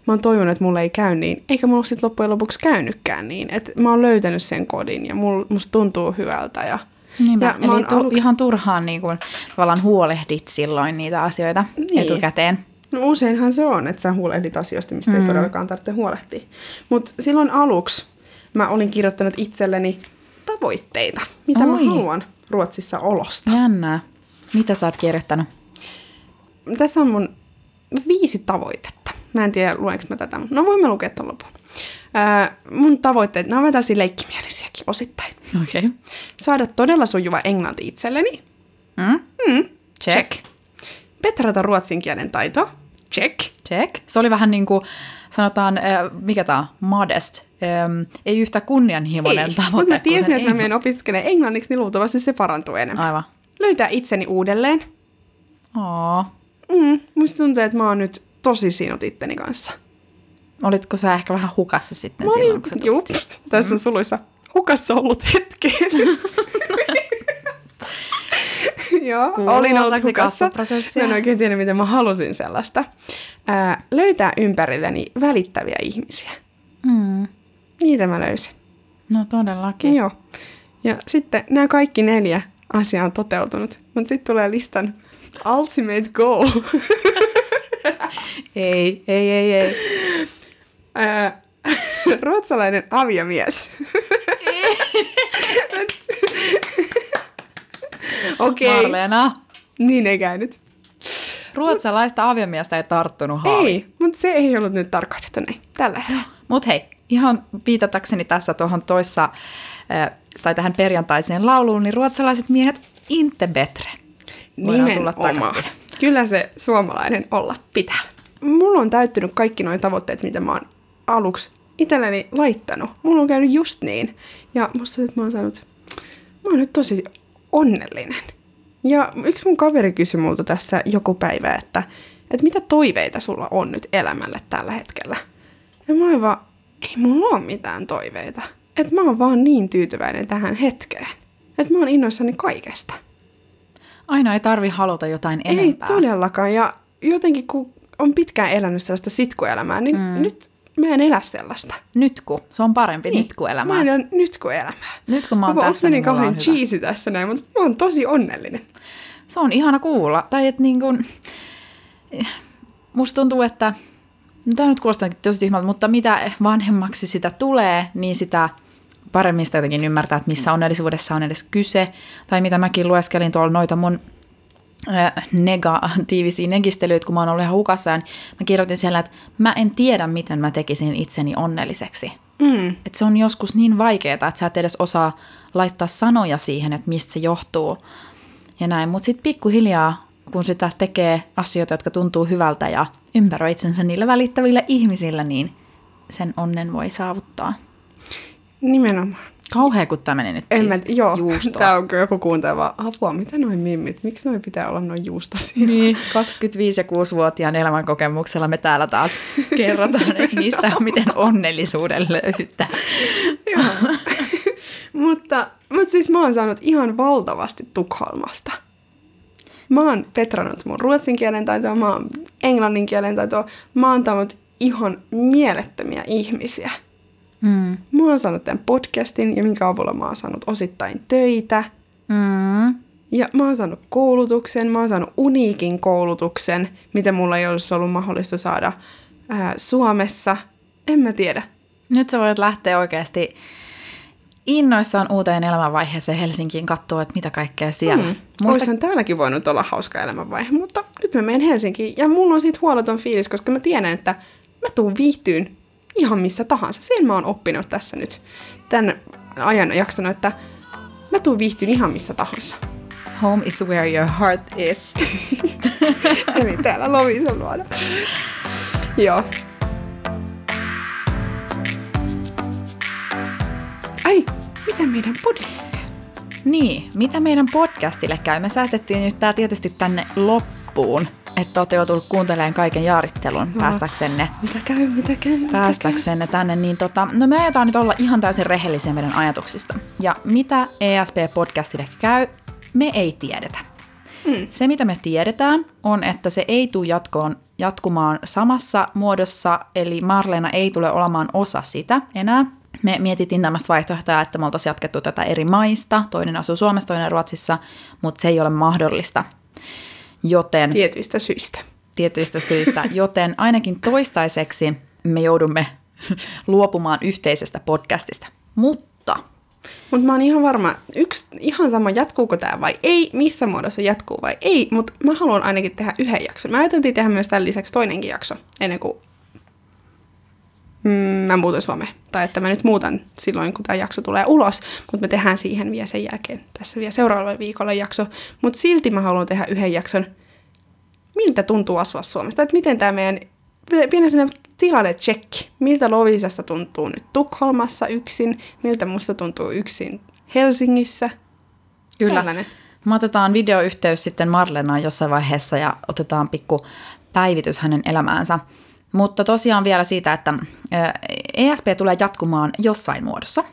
mä oon toivonut, että mulle ei käy niin, eikä mulla sitten loppujen lopuksi käynytkään niin. Että mä oon löytänyt sen kodin ja mul, musta tuntuu hyvältä ja Niinpä. Ja mä Eli tu- aluksi- ihan turhaan niin kuin, tavallaan huolehdit silloin niitä asioita Niin. niin. etukäteen. No useinhan se on, että sä huolehdit asioista, mistä mm. ei todellakaan tarvitse huolehtia. Mutta silloin aluksi mä olin kirjoittanut itselleni tavoitteita, mitä Oi. Mä haluan Ruotsissa olosta. Jännää. Mitä sä oot kirjoittanut? Tässä on mun viisi tavoitetta. Mä en tiedä, luenko mä tätä, mutta no voimme lukea ton lopun. Ää, mun tavoitteet, nämä ovat tällaisia leikkimielisiäkin osittain. Okei. Okay. Saada todella sujuva englanti itselleni. Mm? Mm. Check. Petrata ruotsin kielen taito. Check. Check. Se oli vähän niin kuin, sanotaan, äh, mikä tämä modest. Ähm, ei yhtä kunnianhimoinen Ei, tavoite. mutta mä tiesin, että mä menen opiskelemaan englanniksi, niin luultavasti se parantuu enemmän. Aivan. Löytää itseni uudelleen. Oo. Mm, musta tuntuu, että mä oon nyt tosi sinut itteni kanssa. Olitko sä ehkä vähän hukassa sitten Mä silloin, olin, kun sä juu, tässä on suluissa hukassa ollut hetken. Joo, Kuuluu olin ollut hukassa. Mä en oikein tiedä, miten mä halusin sellaista. Ää, löytää ympärilleni välittäviä ihmisiä. Mm. Niitä mä löysin. No todellakin. Joo. Ja sitten nämä kaikki neljä asiaa on toteutunut. Mutta sitten tulee listan ultimate goal. Ei, ei, ei, ei. Ää, ruotsalainen aviomies. Okei, okay. Marleena. niin ei käynyt. Ruotsalaista aviomiestä ei tarttunut haali. Ei, mutta se ei ollut nyt tarkoitettu näin tällä hetkellä. Mut hei, ihan viitatakseni tässä tuohon toissa, äh, tai tähän perjantaiseen lauluun, niin ruotsalaiset miehet inte. Voidaan tulla Nimenomaan. takaisin. Kyllä se suomalainen olla pitää. Mulla on täyttynyt kaikki nuo tavoitteet, mitä mä oon aluksi itselleni laittanut. Mulla on käynyt just niin. Ja musta että mä oon saanut... Mä oon nyt tosi onnellinen. Ja yksi mun kaveri kysyi multa tässä joku päivä, että, että mitä toiveita sulla on nyt elämälle tällä hetkellä. Ja mä oon vaan, ei mulla ole mitään toiveita. Että mä oon vaan niin tyytyväinen tähän hetkeen. Että mä oon innoissani kaikesta. Aina ei tarvi haluta jotain enempää. Ei todellakaan. Ja jotenkin kun on pitkään elänyt sellaista sitkuelämää, niin mm. nyt mä en elä sellaista. Nyt kun. Se on parempi nyt kuin elämää. Mä en ole nyt kun elämää. Nyt kun mä oon Mä tässä, niin on kauhean cheesy tässä näin, mutta mä oon tosi onnellinen. Se on ihana kuulla. Tai että niin kun, musta tuntuu, että no tämä nyt kuulostaa tosi tyhmältä, mutta mitä vanhemmaksi sitä tulee, niin sitä paremmin sitä jotenkin ymmärtää, että missä onnellisuudessa on edes kyse. Tai mitä mäkin lueskelin tuolla noita mun negatiivisia negistelyitä, kun mä oon ollut ihan hukassa, ja mä kirjoitin siellä, että mä en tiedä, miten mä tekisin itseni onnelliseksi. Mm. Et se on joskus niin vaikeaa, että sä et edes osaa laittaa sanoja siihen, että mistä se johtuu. Ja näin, mutta sitten pikkuhiljaa, kun sitä tekee asioita, jotka tuntuu hyvältä ja ympäröi itsensä niillä välittävillä ihmisillä, niin sen onnen voi saavuttaa. Nimenomaan. Kauhea, kun tämä meni nyt En siis mä, joo, juustoa. tää on kyllä joku kuunteleva. Apua, mitä noin mimmit? Miksi noin pitää olla noin juustosia? Niin, 25- ja 6-vuotiaan elämänkokemuksella me täällä taas kerrotaan, että mistä, miten onnellisuuden löytää. Joo. mutta, mutta siis mä oon saanut ihan valtavasti Tukholmasta. Mä oon petrannut mun ruotsin kielen taitoa, mä oon englannin kielen taitoa, mä oon tavannut ihan mielettömiä ihmisiä. Mm. Mä oon saanut tämän podcastin ja minkä avulla mä oon saanut osittain töitä. Mm. Ja mä oon saanut koulutuksen, mä oon saanut uniikin koulutuksen, mitä mulla ei olisi ollut mahdollista saada ää, Suomessa. En mä tiedä. Nyt sä voit lähteä oikeasti innoissaan uuteen elämänvaiheeseen Helsinkiin katsoa, että mitä kaikkea siellä. Mm. Muista, Oishan täälläkin voinut olla hauska elämänvaihe, mutta nyt mä menen Helsinkiin ja mulla on siitä huoleton fiilis, koska mä tiedän, että mä tuun viihtyyn ihan missä tahansa. Sen mä oon oppinut tässä nyt tämän ajan jaksanut, että mä tuun viihtyyn ihan missä tahansa. home is where your heart is. Eli täällä Lovisen luona. Joo. Ai, mitä meidän podcast? niin, mitä meidän podcastille käy? Me säästettiin nyt tää tietysti tänne loppuun, että olette joutunut kuuntelemaan kaiken jaarittelun päästäksenne, Mitä käy, mitä käy, mitä käy? päästäksenne tänne. Niin tota, no me ajetaan nyt olla ihan täysin rehellisiä meidän ajatuksista. Ja mitä ESP-podcastille käy, me ei tiedetä. Mm. Se, mitä me tiedetään, on, että se ei tule jatkoon, jatkumaan samassa muodossa, eli Marleena ei tule olemaan osa sitä enää. Me mietittiin tämmöistä vaihtoehtoa, että me oltaisiin jatkettu tätä eri maista, toinen asuu Suomessa, toinen Ruotsissa, mutta se ei ole mahdollista. Joten Tietyistä syistä. tietyistä syistä, joten ainakin toistaiseksi me joudumme luopumaan yhteisestä podcastista. Mutta Mutta mä oon ihan varma, yksi, ihan sama jatkuuko tämä vai ei, missä muodossa jatkuu vai ei, mutta mä haluan ainakin tehdä yhden jakson. Mä ajateltiin tehdä myös tämän lisäksi toinenkin jakso, ennen kuin mm, mä muutan Suomeen. Tai että mä nyt muutan silloin, kun tämä jakso tulee ulos, mutta me tehdään siihen vielä sen jälkeen, tässä vielä seuraavalla viikolla jakso. Mutta silti mä haluan tehdä yhden jakson, miltä tuntuu asua Suomesta, että miten tämä meidän pienen sellainen tilanne tsekki. Miltä Lovisasta tuntuu nyt Tukholmassa yksin, miltä musta tuntuu yksin Helsingissä. Kyllä. Tällainen. Me otetaan videoyhteys sitten Marlenaan jossain vaiheessa ja otetaan pikku päivitys hänen elämäänsä. Mutta tosiaan vielä siitä, että ESP tulee jatkumaan jossain muodossa.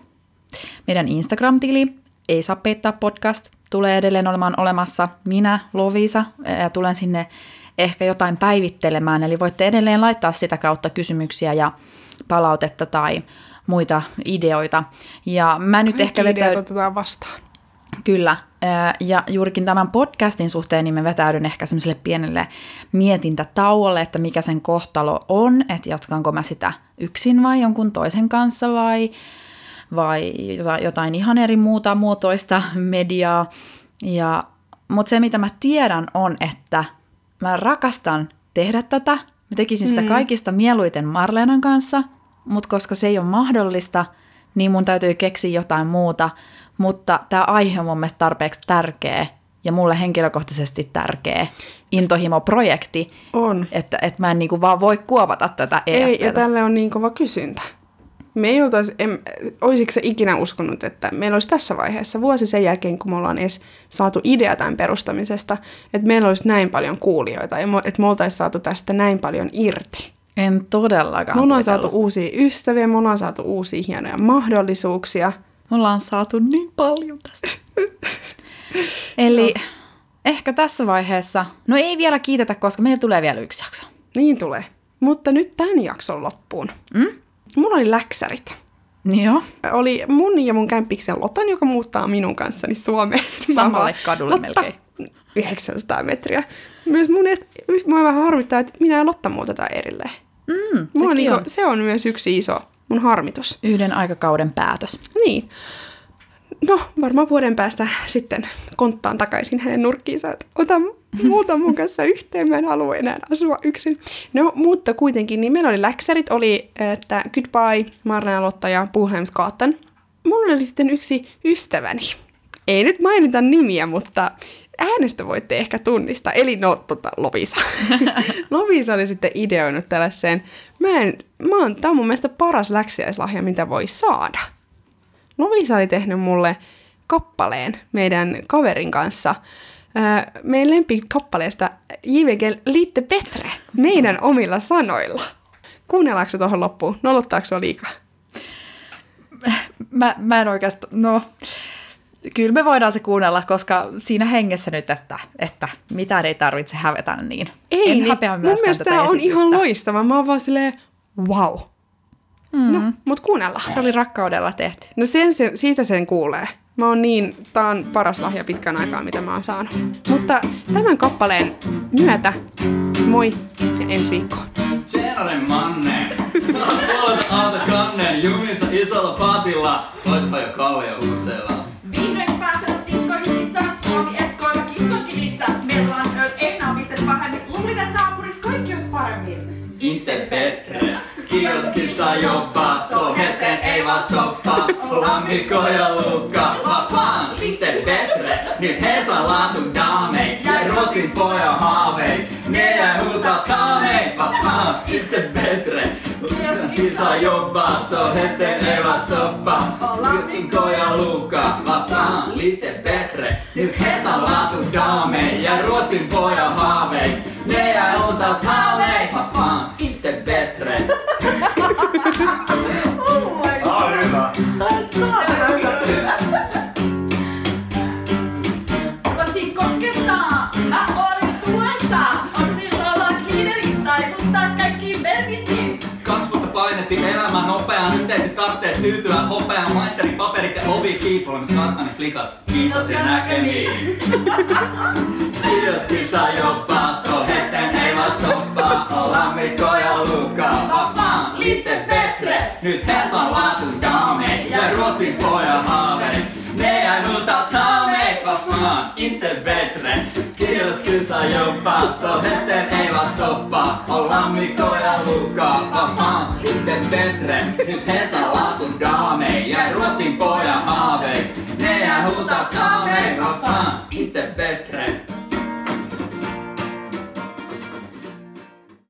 Meidän Instagram-tili, ei saa peittää podcast, tulee edelleen olemaan olemassa. Minä, Lovisa, ja tulen sinne ehkä jotain päivittelemään, eli voitte edelleen laittaa sitä kautta kysymyksiä ja palautetta tai muita ideoita. Ja mä nyt ehkä Kaikki ideat vetäydyn... otetaan vastaan. Kyllä, ja juurikin tämän podcastin suhteen niin mä vetäydyn ehkä semmoiselle pienelle mietintätauolle, että mikä sen kohtalo on, että jatkanko mä sitä yksin vai jonkun toisen kanssa vai, vai jotain, ihan eri muuta muotoista mediaa. Ja, mutta se, mitä mä tiedän, on, että mä rakastan tehdä tätä. Mä tekisin sitä Mm. kaikista mieluiten Marleenan kanssa, mutta koska se ei ole mahdollista, niin mun täytyy keksiä jotain muuta. Mutta tämä aihe on mun mielestä tarpeeksi tärkeä ja mulle henkilökohtaisesti tärkeä intohimo-projekti, On. että, että mä en niinku vaan voi kuopata tätä E Ei, ESPtä. ja tälle on niin kova kysyntä. Me ei oltais, em, olisiko se ikinä uskonut, että meillä olisi tässä vaiheessa, vuosi sen jälkeen, kun me ollaan edes saatu idea tämän perustamisesta, että meillä olisi näin paljon kuulijoita ja että me oltaisiin saatu tästä näin paljon irti. En todellakaan Me ollaan saatu uusia ystäviä, me ollaan saatu uusia hienoja mahdollisuuksia. Me ollaan saatu niin paljon tästä. Eli ehkä tässä vaiheessa, no ei vielä kiitetä, koska meillä tulee vielä yksi jakso. Niin tulee. Mutta nyt tämän jakson loppuun. Mm? Mulla oli läksärit. Niin joo. Oli mun ja mun kämppiksen Lotan, joka muuttaa minun kanssani Suomeen. Samalle kadulle Lotta, melkein. 900 metriä. Myös mun, et, mua vähän harmittaa, että minä ja Lotta muutetaan erilleen. Mm, Mua niinku, on se on myös yksi iso mun harmitus. yhden aikakauden päätös. Niin. No, varmaan vuoden päästä sitten konttaan takaisin hänen nurkkiinsa, että ota, muuta mun kanssa yhteen, mä en halua enää asua yksin. No, mutta kuitenkin, niin meillä oli läksärit, oli, että Goodbye, Marlena Lotta ja Puhelmskaatan. Mulla oli sitten yksi ystäväni. Ei nyt mainita nimiä, mutta äänestä voitte ehkä tunnistaa. Eli no, tota, Lovisa. Lovisa oli sitten ideoinut tällaiseen. Mä en, mä oon, tää on mun mielestä paras läksiäislahja, mitä voi saada. Lovisa oli tehnyt mulle kappaleen meidän kaverin kanssa. Öö, meidän lempikappaleesta JVG Litte Petre meidän omilla sanoilla. Kuunnellaanko se tuohon loppuun? Nolottaako se liikaa? Mä, mä en oikeastaan, no, kyllä me voidaan se kuunnella, koska siinä hengessä nyt, että, että mitään ei tarvitse hävetä, niin Ei, en niin, häpeä mun myöskään mielestä tätä tää on ihan loistava. Mä oon vaan silleen, wow. Mm. No, mut kuunnellaan. Se oli rakkaudella tehty. No sen, sen, siitä sen kuulee. Mä oon niin, tää on paras lahja pitkän aikaa, mitä mä oon saanut. Mutta tämän kappaleen myötä, moi ja ensi viikkoon. Tjenare Manne! Mä oon puolelta Aalto Kannen jumissa isolla patilla. Oispa jo Kallio uutseella. Naamiset pahemmin. Luulin, että naapurissa kaikki olisi paremmin. Inte Petre. Kioskissa jobbaa, stolhesten ei vaan stoppaa. Lammikko ja lukka, va fan, Petre. Nyt he saa laatu daamei, ja Ruotsin pojan haaveis. Ne jää huutaa taamei, Kioskissa jobbaa, stolhesten ei vaan stoppaa. Lammikko ja lukka, va fan, Inte Petre. Nyt he saa laatu daamei, ja Ruotsin pojan haaveis. Nej, jag undrar ta mig, vad fan, inte. nopeaan, nyt ei sit tarvitse tyytyä hopeaan. Maisterin paperit ja ovi kiipolemis karttani flikat. Kiitos ja näkemiin. Kiitos kisa jobba, stå hästen ei vaan stoppa. Ollaan Mikko ja Luka, vad fan, lite bättre. Nyt Hesan laatun dame ja Ruotsin pojan haaveis. Nej, jag hutar ta mig, vad fan, inte bättre. Kiitos kisa jobba, stå hästen ei vaan stoppa. Ollaan Mikko ja Luka, vad fan, lite bättre. Nyt Hesan laatun dame ja Ruotsin pojan haaveis. Nej, jag hutar ta mig, vad fan, inte bättre.